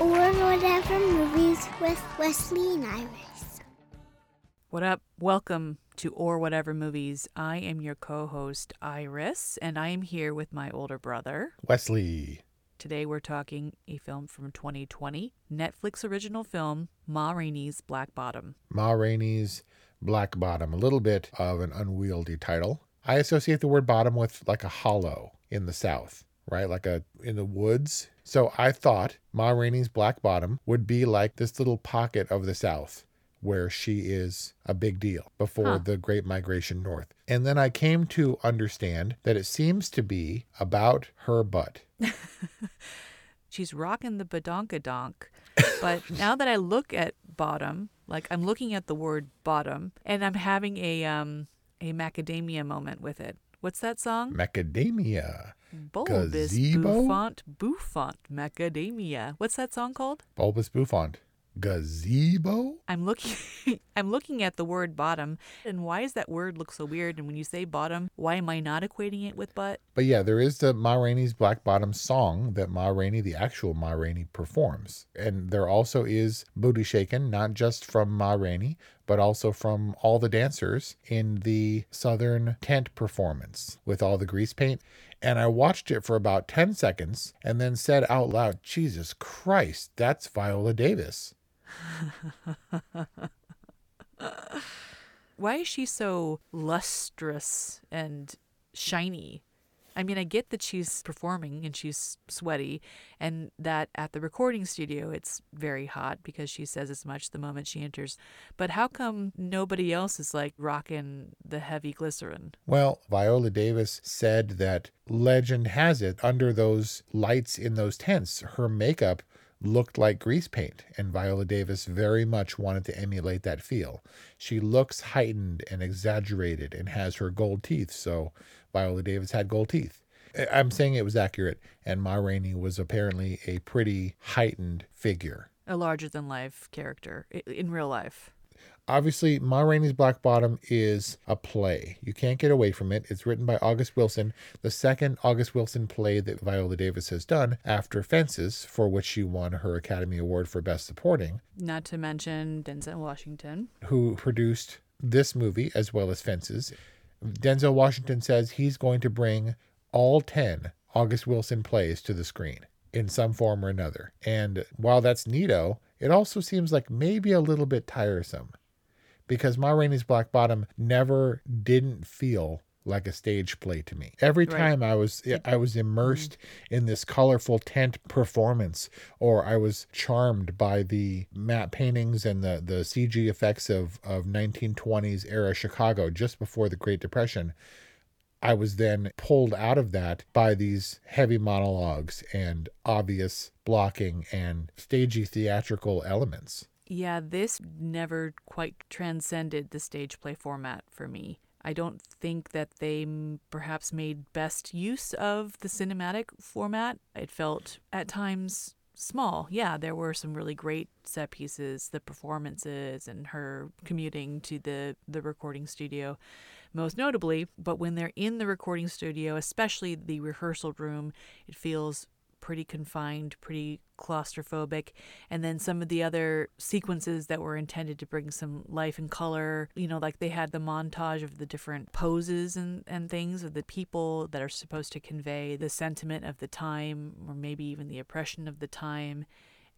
Or whatever movies with Wesley and Iris. What up? Welcome to Or Whatever Movies. I am your co host, Iris, and I am here with my older brother. Wesley. Today we're talking a film from 2020, Netflix original film, Ma Rainey's Black Bottom. Ma Rainey's Black Bottom. A little bit of an unwieldy title. I associate the word bottom with like a hollow in the South, right? Like a in the woods. So I thought Ma Rainey's Black Bottom would be like this little pocket of the South where she is a big deal before Huh. the Great Migration North. And then I came to understand that it seems to be about her butt. She's rocking the badonkadonk, but now that I look at bottom, like I'm looking at the word bottom, and I'm having a um a macadamia moment with it. What's that song? Macadamia. Bulbous Gazebo? bouffant bouffant macadamia. What's that song called? Bulbous bouffant. Gazebo? I'm looking I'm looking at the word bottom and why does that word look so weird and when you say bottom, why am I not equating it with butt? But yeah, there is the Ma Rainey's Black Bottom song that Ma Rainey, the actual Ma Rainey, performs. And there also is Booty Shaken, not just from Ma Rainey, but also from all the dancers in the Southern tent performance with all the grease paint. And I watched it for about 10 seconds and then said out loud, Jesus Christ, that's Viola Davis. Why is she so lustrous and shiny? I mean, I get that she's performing and she's sweaty, and that at the recording studio it's very hot because she says as much the moment she enters. But how come nobody else is like rocking the heavy glycerin? Well, Viola Davis said that legend has it under those lights in those tents, her makeup looked like grease paint, and Viola Davis very much wanted to emulate that feel. She looks heightened and exaggerated and has her gold teeth, so Viola Davis had gold teeth. I'm saying it was accurate, and Ma Rainey was apparently a pretty heightened figure. A larger than life character in real life. Obviously, Ma Rainey's Black Bottom is a play. You can't get away from it. It's written by August Wilson, the second August Wilson play that Viola Davis has done after Fences, for which she won her Academy Award for Best Supporting, Not to mention Denzel Washington. who produced this movie as well as Fences. Denzel Washington says he's going to bring all 10 August Wilson plays to the screen in some form or another. And while that's neato, it also seems like maybe a little bit tiresome because Ma Rainey's Black Bottom never didn't feel like a stage play to me. Every Right. time I was I was immersed mm-hmm. in this colorful tent performance or I was charmed by the matte paintings and the the CG effects of of 1920s era Chicago just before the Great Depression. I was then pulled out of that by these heavy monologues and obvious blocking and stagey theatrical elements. Yeah, this never quite transcended the stage play format for me. I don't think that they perhaps made best use of the cinematic format. It felt at times small. Yeah, there were some really great set pieces, the performances and her commuting to the the recording studio most notably, but when they're in the recording studio, especially the rehearsal room, it feels pretty confined, pretty claustrophobic. And then some of the other sequences that were intended to bring some life and color, you know, like they had the montage of the different poses and, and things of the people that are supposed to convey the sentiment of the time or maybe even the oppression of the time.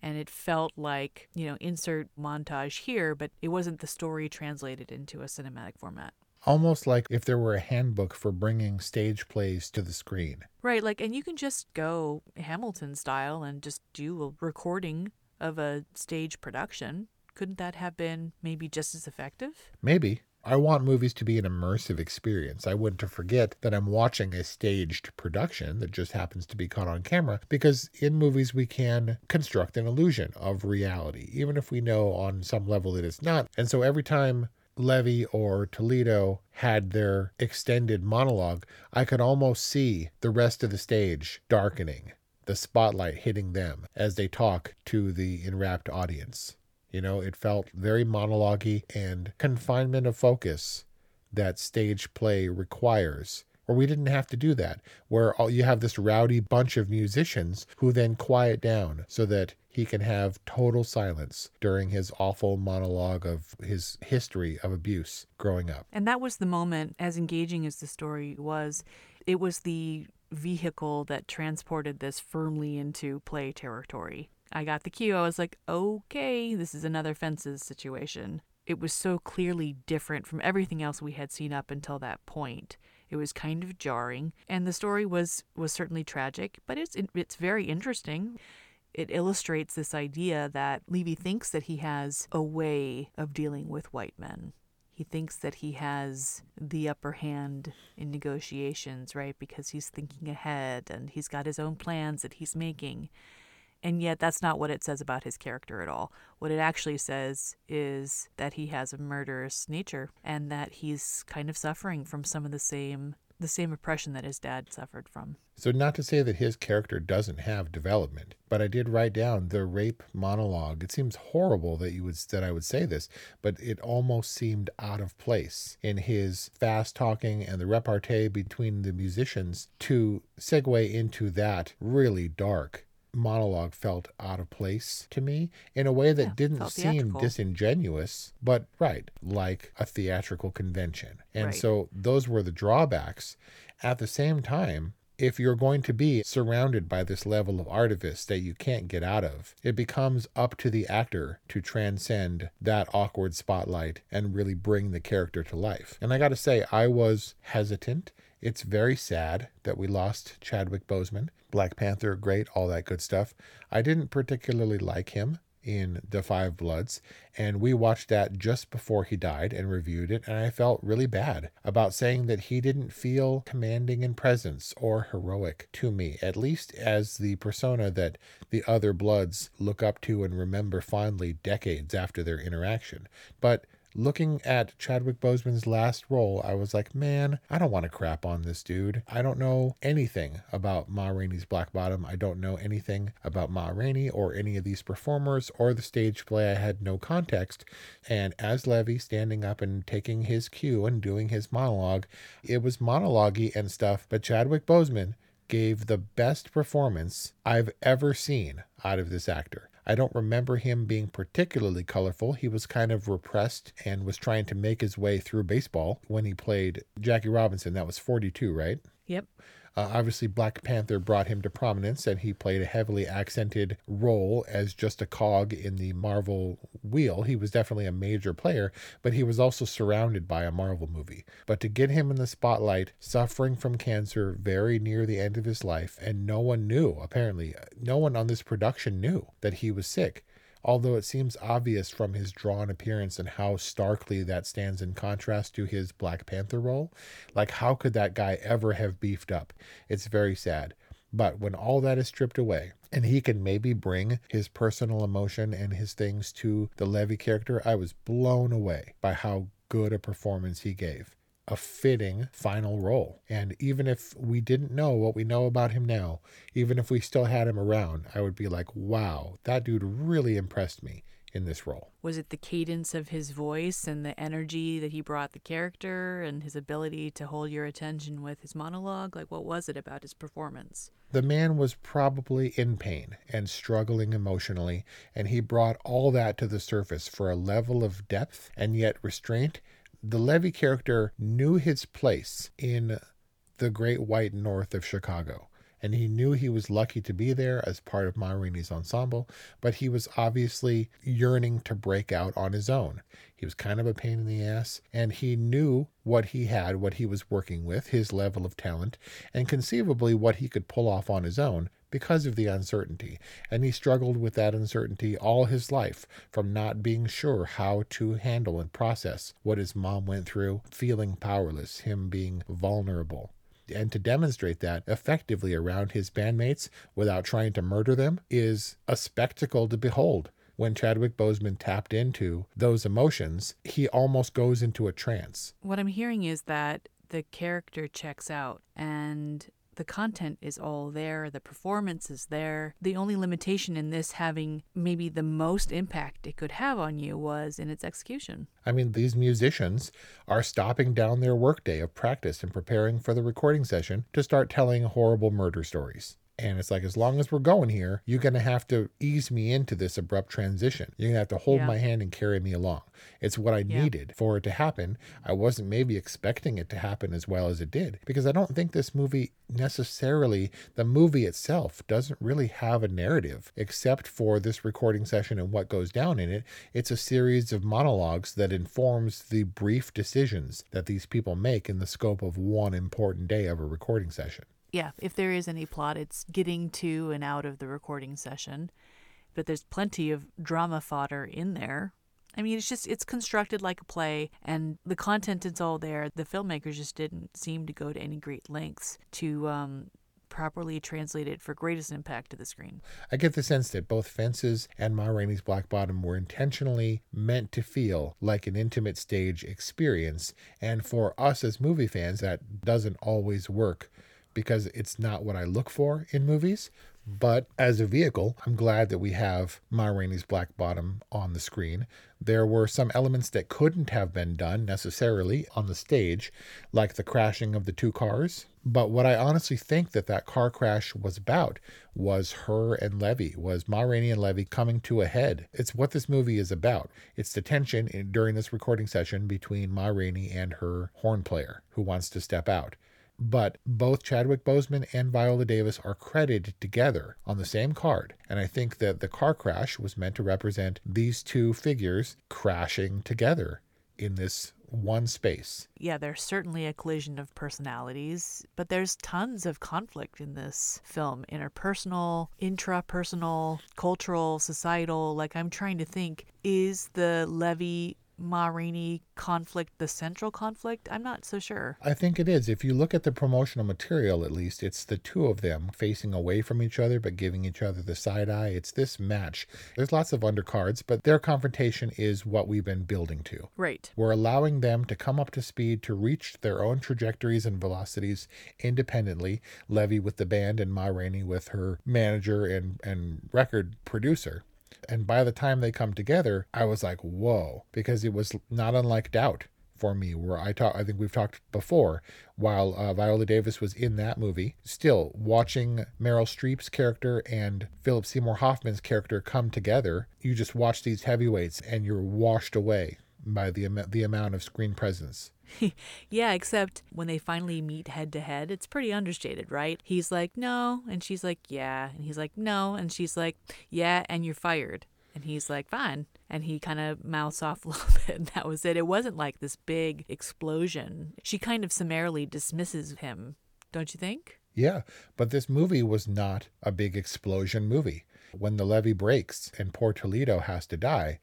And it felt like, you know, insert montage here, but it wasn't the story translated into a cinematic format. Almost like if there were a handbook for bringing stage plays to the screen. Right. Like, and you can just go Hamilton style and just do a recording of a stage production. Couldn't that have been maybe just as effective? Maybe. I want movies to be an immersive experience. I want to forget that I'm watching a staged production that just happens to be caught on camera because in movies we can construct an illusion of reality, even if we know on some level that it's not. And so every time Levee or Toledo had their extended monologue, I could almost see the rest of the stage darkening, the spotlight hitting them as they talk to the enwrapped audience. You know, it felt very monologue and confinement of focus that stage play requires. Or we didn't have to do that, where all, you have this rowdy bunch of musicians who then quiet down so that he can have total silence during his awful monologue of his history of abuse growing up. And that was the moment, as engaging as the story was, it was the vehicle that transported this firmly into play territory. I got the cue. I was like, okay, this is another fences situation. It was so clearly different from everything else we had seen up until that point. It was kind of jarring, and the story was was certainly tragic, but it's it's very interesting. It illustrates this idea that Levee thinks that he has a way of dealing with white men. He thinks that he has the upper hand in negotiations, right? Because he's thinking ahead and he's got his own plans that he's making. And yet, that's not what it says about his character at all. What it actually says is that he has a murderous nature and that he's kind of suffering from some of the same the same oppression that his dad suffered from. So not to say that his character doesn't have development, but I did write down the rape monologue. It seems horrible that you would that I would say this, but it almost seemed out of place in his fast talking and the repartee between the musicians to segue into that really dark monologue felt out of place to me in a way that Yeah, didn't seem disingenuous, but right, like a theatrical convention. And Right. so those were the drawbacks. At the same time, if you're going to be surrounded by this level of artifice that you can't get out of, it becomes up to the actor to transcend that awkward spotlight and really bring the character to life. And I got to say, I was hesitant. It's very sad that we lost Chadwick Boseman. Black Panther, great, all that good stuff. I didn't particularly like him in The Five Bloods, and we watched that just before he died and reviewed it, and I felt really bad about saying that he didn't feel commanding in presence or heroic to me, at least as the persona that the other Bloods look up to and remember fondly decades after their interaction. But looking at Chadwick Boseman's last role, I was like, man, I don't want to crap on this dude. I don't know anything about Ma Rainey's Black Bottom. I don't know anything about Ma Rainey or any of these performers or the stage play. I had no context. And as Levee standing up and taking his cue and doing his monologue, it was monologue and stuff, but Chadwick Boseman gave the best performance I've ever seen out of this actor. I don't remember him being particularly colorful. He was kind of repressed and was trying to make his way through baseball when he played Jackie Robinson. That was 42, right? Yep. Uh, obviously, Black Panther brought him to prominence, and he played a heavily accented role as just a cog in the Marvel wheel. He was definitely a major player, but he was also surrounded by a Marvel movie. But to get him in the spotlight, suffering from cancer very near the end of his life, and no one knew, apparently, no one on this production knew that he was sick although it seems obvious from his drawn appearance and how starkly that stands in contrast to his Black Panther role. Like, how could that guy ever have beefed up? It's very sad. But when all that is stripped away, and he can maybe bring his personal emotion and his things to the Levee character, I was blown away by how good a performance he gave a fitting final role. And even if we didn't know what we know about him now, even if we still had him around, I would be like, wow, that dude really impressed me in this role. Was it the cadence of his voice and the energy that he brought the character and his ability to hold your attention with his monologue? Like, what was it about his performance? The man was probably in pain and struggling emotionally, and he brought all that to the surface for a level of depth and yet restraint the Levee character knew his place in the great white north of Chicago. And he knew he was lucky to be there as part of Ma Rainey's ensemble, but he was obviously yearning to break out on his own. He was kind of a pain in the ass, and he knew what he had, what he was working with, his level of talent, and conceivably what he could pull off on his own because of the uncertainty. And he struggled with that uncertainty all his life from not being sure how to handle and process what his mom went through, feeling powerless, him being vulnerable. And to demonstrate that effectively around his bandmates without trying to murder them is a spectacle to behold when Chadwick Boseman tapped into those emotions, he almost goes into a trance. What I'm hearing is that the character checks out and the content is all there, the performance is there. The only limitation in this having maybe the most impact it could have on you was in its execution. I mean, these musicians are stopping down their workday of practice and preparing for the recording session to start telling horrible murder stories. And it's like, as long as we're going here, you're going to have to ease me into this abrupt transition. You're going to have to hold Yeah. my hand and carry me along. It's what I Yeah. needed for it to happen. I wasn't maybe expecting it to happen as well as it did because I don't think this movie necessarily, the movie itself doesn't really have a narrative except for this recording session and what goes down in it. It's a series of monologues that informs the brief decisions that these people make in the scope of one important day of a recording session. Yeah, if there is any plot, it's getting to and out of the recording session. But there's plenty of drama fodder in there. I mean, it's just, it's constructed like a play, and the content is all there. The filmmakers just didn't seem to go to any great lengths to um, properly translate it for greatest impact to the screen. I get the sense that both Fences and Ma Rainey's Black Bottom were intentionally meant to feel like an intimate stage experience. And for us as movie fans, that doesn't always work because it's not what I look for in movies. But as a vehicle, I'm glad that we have Ma Rainey's Black Bottom on the screen. There were some elements that couldn't have been done necessarily on the stage, like the crashing of the two cars. But what I honestly think that that car crash was about was her and Levee, was Ma Rainey and Levee coming to a head. It's what this movie is about. It's the tension in, during this recording session between Ma Rainey and her horn player who wants to step out but both Chadwick Boseman and Viola Davis are credited together on the same card. And I think that the car crash was meant to represent these two figures crashing together in this one space. Yeah, there's certainly a collision of personalities, but there's tons of conflict in this film interpersonal, intrapersonal, cultural, societal. Like, I'm trying to think is the Levee Ma Rainey conflict the central conflict? I'm not so sure. I think it is. If you look at the promotional material, at least, it's the two of them facing away from each other but giving each other the side eye. It's this match. There's lots of undercards, but their confrontation is what we've been building to. Right. We're allowing them to come up to speed to reach their own trajectories and velocities independently. Levee with the band and Ma Rainey with her manager and, and record producer. And by the time they come together, I was like, whoa, because it was not unlike Doubt for me, where I talk, I think we've talked before, while uh, Viola Davis was in that movie, still watching Meryl Streep's character and Philip Seymour Hoffman's character come together, you just watch these heavyweights and you're washed away by the, the amount of screen presence. yeah, except when they finally meet head to head, it's pretty understated, right? He's like, no. And she's like, yeah. And he's like, no. And she's like, yeah. And you're fired. And he's like, fine. And he kind of mouths off a little bit. And that was it. It wasn't like this big explosion. She kind of summarily dismisses him, don't you think? Yeah, but this movie was not a big explosion movie. When the levee breaks and poor Toledo has to die,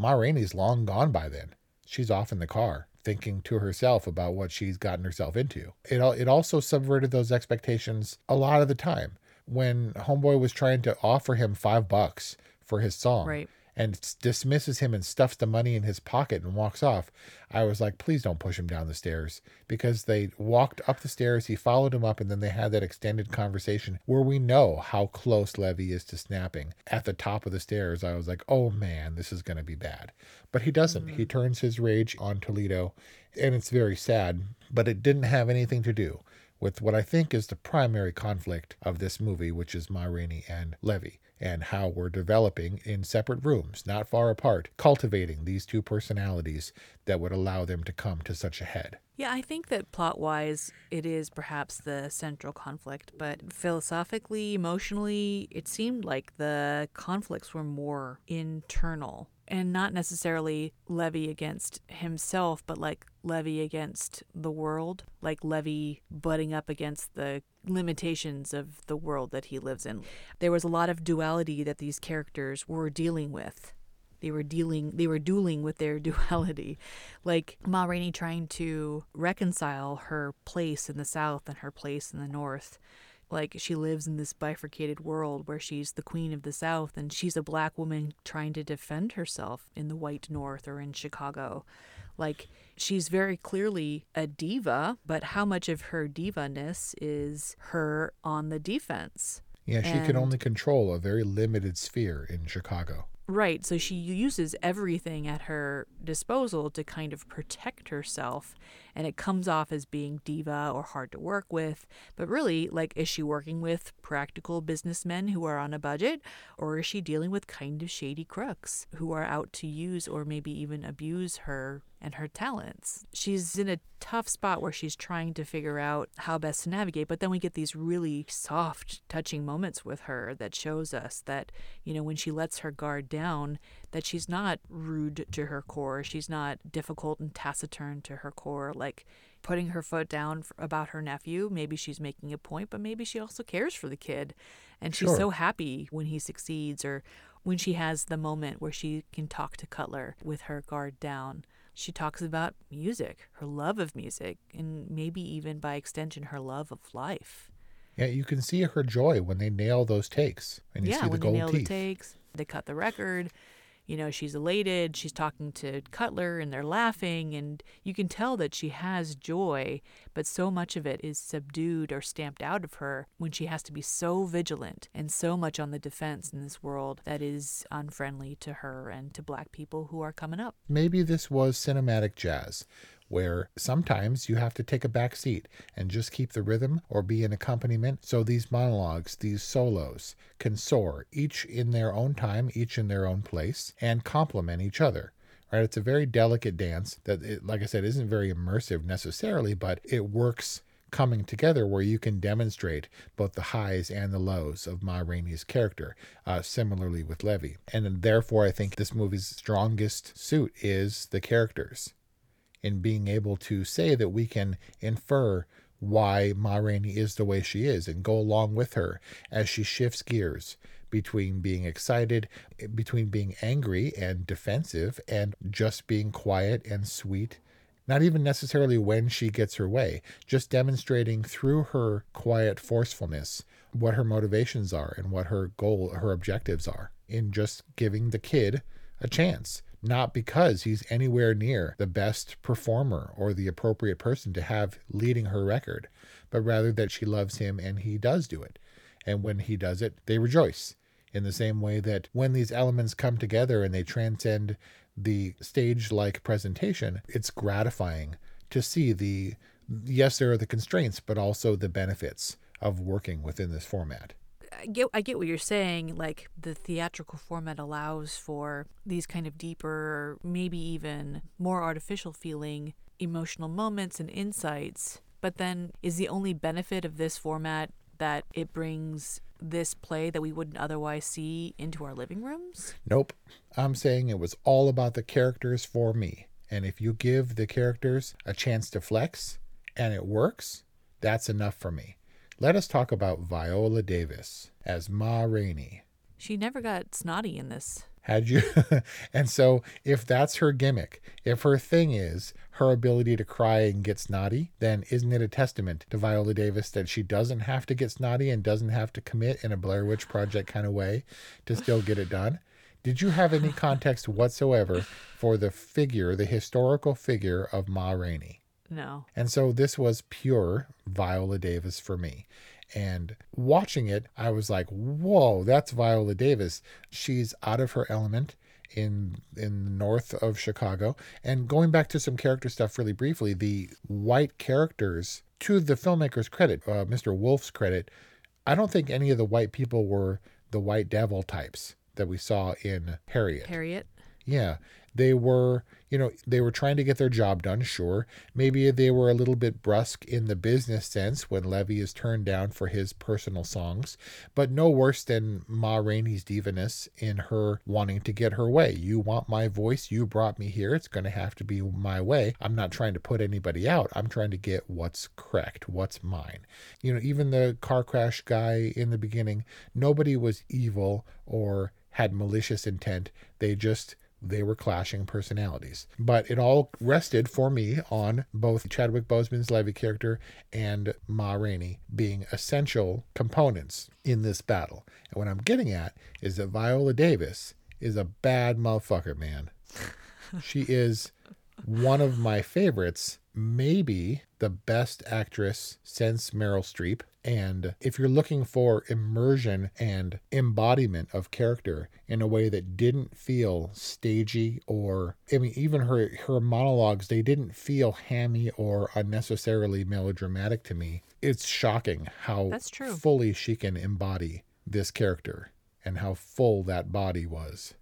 Ma Rainey's long gone by then. She's off in the car, thinking to herself about what she's gotten herself into. It, it also subverted those expectations a lot of the time. When Homeboy was trying to offer him five bucks for his song, Right. And dismisses him and stuffs the money in his pocket and walks off. I was like, please don't push him down the stairs because they walked up the stairs. He followed him up, and then they had that extended conversation where we know how close Levee is to snapping at the top of the stairs. I was like, oh man, this is going to be bad. But he doesn't. He mm. turns his rage on Toledo, and it's very sad, but it didn't have anything to do with what I think is the primary conflict of this movie, which is Ma Rainey and Levee. And how we're developing in separate rooms, not far apart, cultivating these two personalities that would allow them to come to such a head. Yeah, I think that plot wise, it is perhaps the central conflict, but philosophically, emotionally, it seemed like the conflicts were more internal and not necessarily Levee against himself, but like Levee against the world, like Levee butting up against the limitations of the world that he lives in. There was a lot of duality that these characters were dealing with. They were dealing they were dueling with their duality. Like ma rainey trying to reconcile her place in the south and her place in the north. Like she lives in this bifurcated world where she's the queen of the south and she's a black woman trying to defend herself in the white north or in chicago like she's very clearly a diva but how much of her diva-ness is her on the defense yeah she and, can only control a very limited sphere in chicago Right. So she uses everything at her disposal to kind of protect herself. And it comes off as being diva or hard to work with. But really, like, is she working with practical businessmen who are on a budget? Or is she dealing with kind of shady crooks who are out to use or maybe even abuse her and her talents. She's in a tough spot where she's trying to figure out how best to navigate, but then we get these really soft, touching moments with her that shows us that, you know, when she lets her guard down, that she's not rude to her core, she's not difficult and taciturn to her core, like putting her foot down about her nephew. Maybe she's making a point, but maybe she also cares for the kid. And she's sure. so happy when he succeeds or when she has the moment where she can talk to Cutler with her guard down. She talks about music, her love of music, and maybe even by extension, her love of life. Yeah, you can see her joy when they nail those takes. And you yeah, see the when gold they nail teeth. the takes, they cut the record you know, she's elated, she's talking to Cutler and they're laughing, and you can tell that she has joy, but so much of it is subdued or stamped out of her when she has to be so vigilant and so much on the defense in this world that is unfriendly to her and to black people who are coming up. Maybe this was cinematic jazz where sometimes you have to take a back seat and just keep the rhythm or be an accompaniment. So these monologues, these solos can soar, each in their own time, each in their own place, and complement each other. Right? It's a very delicate dance that, it, like I said, isn't very immersive necessarily, but it works coming together where you can demonstrate both the highs and the lows of Ma Rainey's character, uh, similarly with Levee. And therefore, I think this movie's strongest suit is the characters in being able to say that we can infer why Ma Rainey is the way she is and go along with her as she shifts gears between being excited, between being angry and defensive, and just being quiet and sweet. Not even necessarily when she gets her way, just demonstrating through her quiet forcefulness what her motivations are and what her goal, her objectives are in just giving the kid a chance not because he's anywhere near the best performer or the appropriate person to have leading her record, but rather that she loves him and he does do it. And when he does it, they rejoice in the same way that when these elements come together and they transcend the stage like presentation, it's gratifying to see the yes, there are the constraints, but also the benefits of working within this format. I get I get what you're saying. Like the theatrical format allows for these kind of deeper, maybe even more artificial feeling emotional moments and insights. But then is the only benefit of this format that it brings this play that we wouldn't otherwise see into our living rooms? Nope. I'm saying it was all about the characters for me. And if you give the characters a chance to flex and it works, that's enough for me. Let us talk about Viola Davis as Ma Rainey. She never got snotty in this. Had you? and so, if that's her gimmick, if her thing is her ability to cry and get snotty, then isn't it a testament to Viola Davis that she doesn't have to get snotty and doesn't have to commit in a Blair Witch Project kind of way to still get it done? Did you have any context whatsoever for the figure, the historical figure of Ma Rainey? No. And so this was pure Viola Davis for me. And watching it, I was like, whoa, that's Viola Davis. She's out of her element in in the north of Chicago. And going back to some character stuff really briefly, the white characters, to the filmmaker's credit, uh, Mr. Wolfe's credit, I don't think any of the white people were the white devil types that we saw in Harriet. Harriet. Yeah. They were, you know, they were trying to get their job done, sure. Maybe they were a little bit brusque in the business sense when Levee is turned down for his personal songs, but no worse than Ma Rainey's divaness in her wanting to get her way. You want my voice, you brought me here, it's going to have to be my way. I'm not trying to put anybody out. I'm trying to get what's correct, what's mine. You know, even the car crash guy in the beginning, nobody was evil or had malicious intent. They just they were clashing personalities. But it all rested for me on both Chadwick Boseman's Levee character and Ma Rainey being essential components in this battle. And what I'm getting at is that Viola Davis is a bad motherfucker, man. she is one of my favorites, maybe the best actress since Meryl Streep. And if you're looking for immersion and embodiment of character in a way that didn't feel stagey or I mean even her her monologues they didn't feel hammy or unnecessarily melodramatic to me. It's shocking how That's true. fully she can embody this character and how full that body was.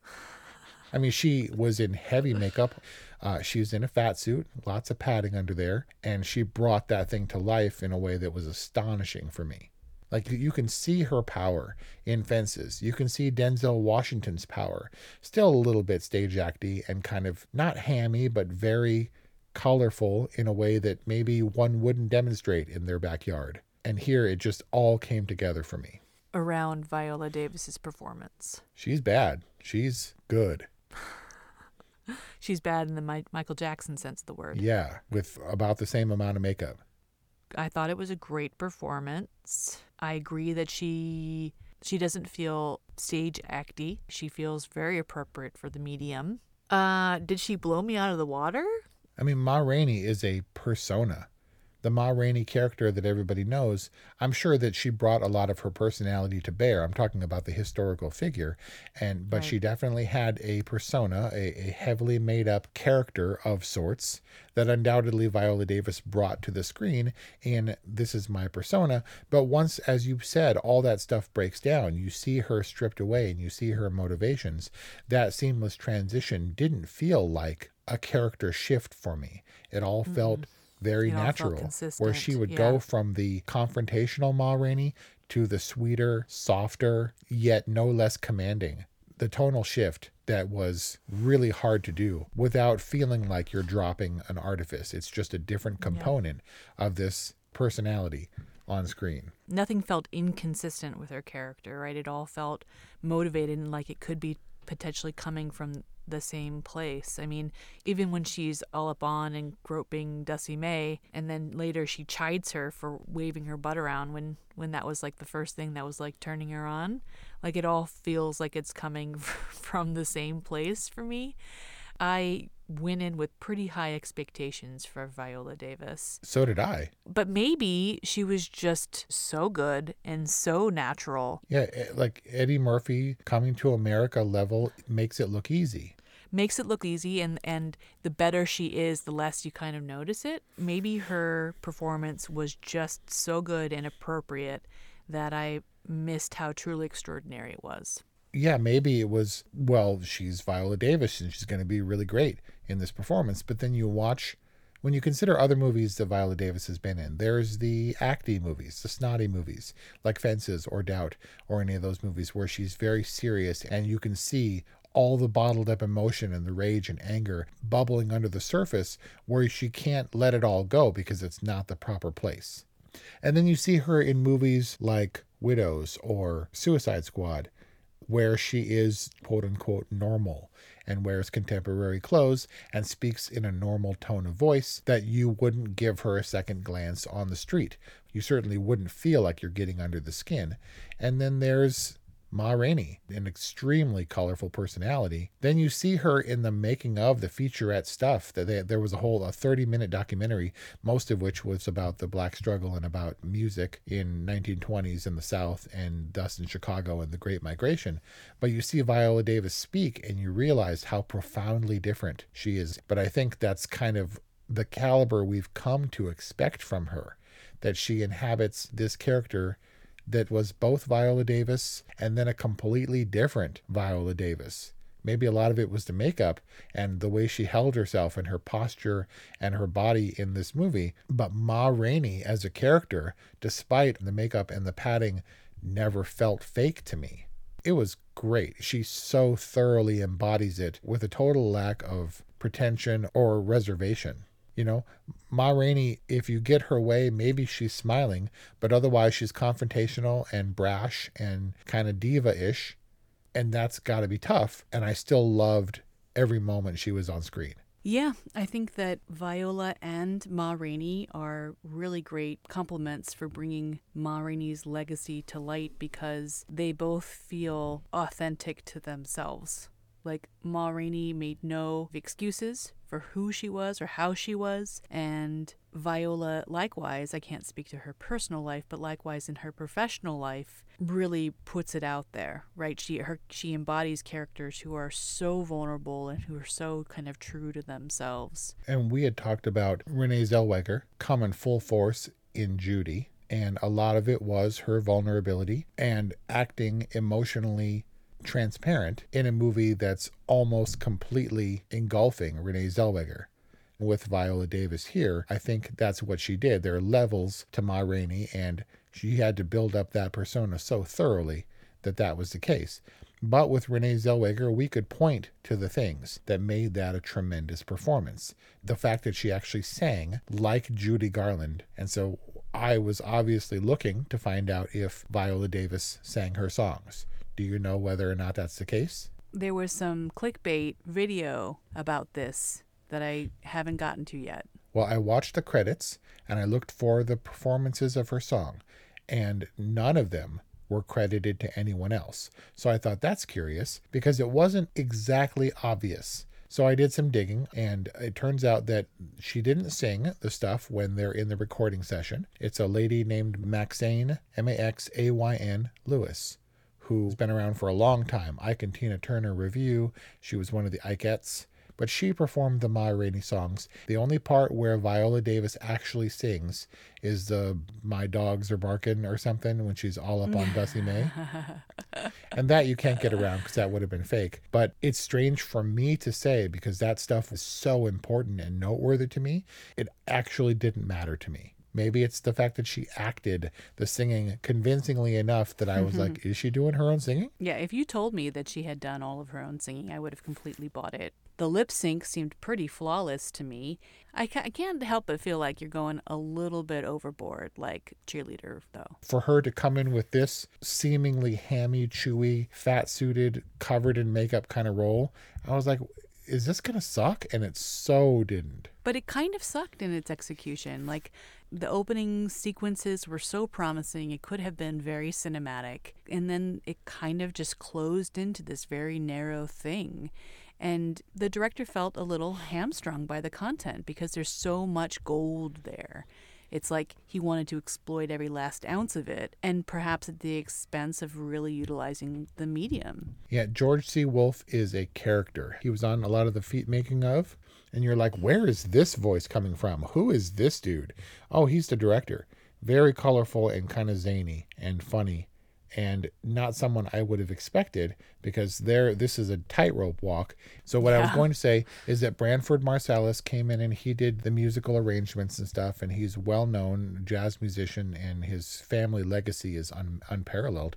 I mean, she was in heavy makeup. Uh, she was in a fat suit, lots of padding under there, and she brought that thing to life in a way that was astonishing for me. Like you can see her power in fences. You can see Denzel Washington's power. Still a little bit stage acty and kind of not hammy, but very colorful in a way that maybe one wouldn't demonstrate in their backyard. And here it just all came together for me. Around Viola Davis's performance. She's bad. She's good. She's bad in the Mi- Michael Jackson sense of the word. Yeah, with about the same amount of makeup. I thought it was a great performance. I agree that she she doesn't feel stage acty. She feels very appropriate for the medium. Uh, did she blow me out of the water? I mean, Ma Rainey is a persona. The Ma Rainey character that everybody knows, I'm sure that she brought a lot of her personality to bear. I'm talking about the historical figure, and but Right. she definitely had a persona, a, a heavily made up character of sorts that undoubtedly Viola Davis brought to the screen in This Is My Persona. But once, as you said, all that stuff breaks down, you see her stripped away and you see her motivations. That seamless transition didn't feel like a character shift for me. It all felt mm-hmm. Very all felt natural, where she would yeah. go from the confrontational Ma Rainey to the sweeter, softer, yet no less commanding. The tonal shift that was really hard to do without feeling like you're dropping an artifice. It's just a different component of this personality on screen. Nothing felt inconsistent with her character, right? It all felt motivated and like it could be potentially coming from the same place. I mean, even when she's all up on and groping Dussie Mae, and then later she chides her for waving her butt around when when that was like the first thing that was like turning her on. Like it all feels like it's coming from the same place for me. I went in with pretty high expectations for Viola Davis So did I. but maybe she was just so good and so natural Yeah, eh, like Eddie Murphy coming to America level makes it look easy. Makes it look easy and and the better she is the less you kind of notice it maybe her performance was just so good and appropriate that i missed how truly extraordinary it was yeah, maybe it was, well, she's Viola Davis and she's going to be really great in this performance. But then you watch, when you consider other movies that Viola Davis has been in, there's the acty movies, the snotty movies, like Fences or Doubt, or any of those movies where she's very serious and you can see all the bottled up emotion and the rage and anger bubbling under the surface where she can't let it all go because it's not the proper place. And then you see her in movies like Widows or Suicide Squad, where she is quote unquote normal and wears contemporary clothes and speaks in a normal tone of voice that you wouldn't give her a second glance on the street. You certainly wouldn't feel like you're getting under the skin. And then there's Ma Rainey, an extremely colorful personality. Then you see her in the making of the featurette stuff. That they, there was a whole a 30 minute documentary, most of which was about the black struggle and about music in 1920s in the South and thus in Chicago and the Great Migration. But you see Viola Davis speak and you realize how profoundly different she is. But I think that's kind of the caliber we've come to expect from her, that she inhabits this character that was both Viola Davis and then a completely different Viola Davis. Maybe a lot of it was the makeup and the way she held herself and her posture and her body in this movie. But Ma Rainey as a character, despite the makeup and the padding, never felt fake to me. It was great. She so thoroughly embodies it with a total lack of pretension or reservation. You know, Ma Rainey, if you get her way, maybe she's smiling, but otherwise she's confrontational and brash and kind of diva ish. And that's got to be tough. And I still loved every moment she was on screen. Yeah, I think that Viola and Ma Rainey are really great complements for bringing Ma Rainey's legacy to light because they both feel authentic to themselves. Like Ma Rainey made no excuses for who she was or how she was, and Viola, likewise, I can't speak to her personal life, but likewise in her professional life, really puts it out there, right? She her she embodies characters who are so vulnerable and who are so kind of true to themselves. And we had talked about Renee Zellweger coming full force in Judy, and a lot of it was her vulnerability and acting emotionally transparent in a movie that's almost completely engulfing Renee Zellweger. With Viola Davis here, I think that's what she did. There are levels to Ma Rainey, and she had to build up that persona so thoroughly that that was the case. But with Renee Zellweger, we could point to the things that made that a tremendous performance. The fact that she actually sang like Judy Garland. And so I was obviously looking to find out if Viola Davis sang her songs. Do you know whether or not that's the case? There was some clickbait video about this that I haven't gotten to yet. Well, I watched the credits and I looked for the performances of her song, and none of them were credited to anyone else. So I thought that's curious because it wasn't exactly obvious. So I did some digging, and it turns out that she didn't sing the stuff when they're in the recording session. It's a lady named Maxayn, M A X A Y N Lewis, who's been around for a long time. Ike and Tina Turner Revue. She was one of the Ikettes but she performed the Ma Rainey songs. The only part where Viola Davis actually sings is the My Dogs Are Barking or something when she's all up on Dussie Mae. and that you can't get around because that would have been fake. But it's strange for me to say because that stuff was so important and noteworthy to me. It actually didn't matter to me. Maybe it's the fact that she acted the singing convincingly enough that I was like, mm-hmm. is she doing her own singing? Yeah, if you told me that she had done all of her own singing, I would have completely bought it. The lip sync seemed pretty flawless to me. I, ca- I can't help but feel like you're going a little bit overboard, like cheerleader, though. For her to come in with this seemingly hammy, chewy, fat suited, covered in makeup kind of role, I was like, is this going to suck? And it so didn't. But it kind of sucked in its execution. Like, the opening sequences were so promising, it could have been very cinematic. And then it kind of just closed into this very narrow thing. And the director felt a little hamstrung by the content because there's so much gold there. It's like he wanted to exploit every last ounce of it, and perhaps at the expense of really utilizing the medium. Yeah, George C. Wolfe is a character. He was on a lot of the feet making of, and you're like, where is this voice coming from? Who is this dude? Oh, he's the director. Very colorful and kind of zany and funny and not someone I would have expected because there this is a tightrope walk. So what yeah. I was going to say is that Branford Marsalis came in and he did the musical arrangements and stuff and he's well known jazz musician and his family legacy is un, unparalleled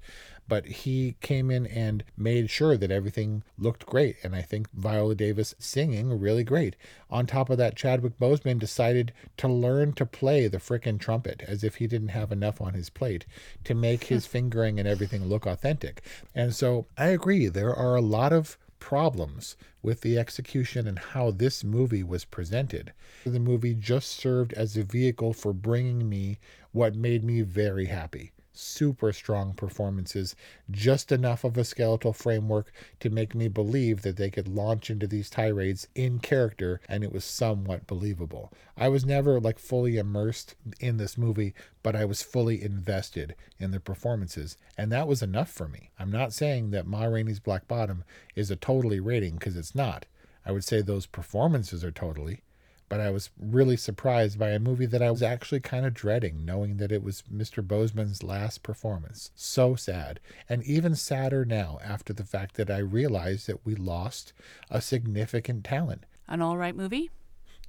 but he came in and made sure that everything looked great. And I think Viola Davis singing really great. On top of that, Chadwick Boseman decided to learn to play the frickin' trumpet as if he didn't have enough on his plate to make his fingering and everything look authentic. And so I agree, there are a lot of problems with the execution and how this movie was presented. The movie just served as a vehicle for bringing me what made me very happy super strong performances, just enough of a skeletal framework to make me believe that they could launch into these tirades in character and it was somewhat believable. I was never like fully immersed in this movie, but I was fully invested in the performances, and that was enough for me. I'm not saying that Ma Rainey's Black Bottom is a totally rating because it's not. I would say those performances are totally, but I was really surprised by a movie that I was actually kind of dreading, knowing that it was Mr. Boseman's last performance. So sad. And even sadder now after the fact that I realized that we lost a significant talent. An all right movie?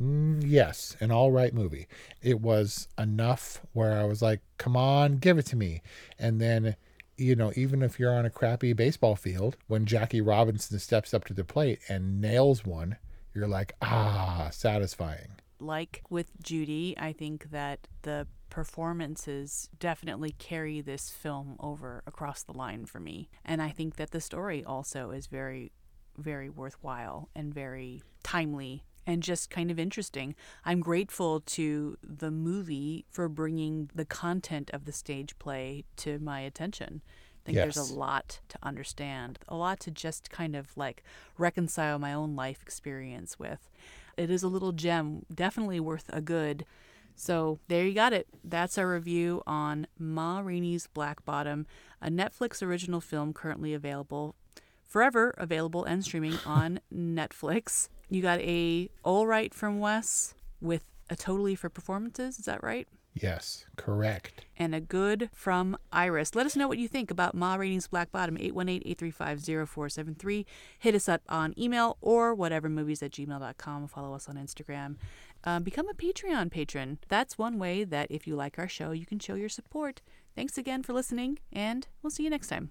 Mm, yes, an all right movie. It was enough where I was like, come on, give it to me. And then, you know, even if you're on a crappy baseball field, when Jackie Robinson steps up to the plate and nails one, you're like, ah, satisfying. Like with Judy, I think that the performances definitely carry this film over across the line for me. And I think that the story also is very, very worthwhile and very timely and just kind of interesting. I'm grateful to the movie for bringing the content of the stage play to my attention. I think Yes. there's a lot to understand, a lot to just kind of like reconcile my own life experience with. It is a little gem, definitely worth a good. So there you got it. That's our review on Ma Rainey's Black Bottom, a Netflix original film currently available, forever available and streaming on Netflix. You got a all right from Wes with a totally for performances. Is that right? Yes, correct. and a good from Iris. Let us know what you think about Ma Rainey's Black Bottom, 818-835-0473. Hit us up on email or whatever movies at gmail.com. Follow us on Instagram. Um, become a Patreon patron. That's one way that if you like our show, you can show your support. Thanks again for listening, and we'll see you next time.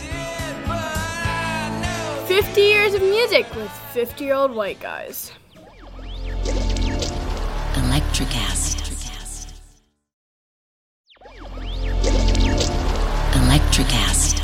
50 years of music with 50 year old white guys. Electricast.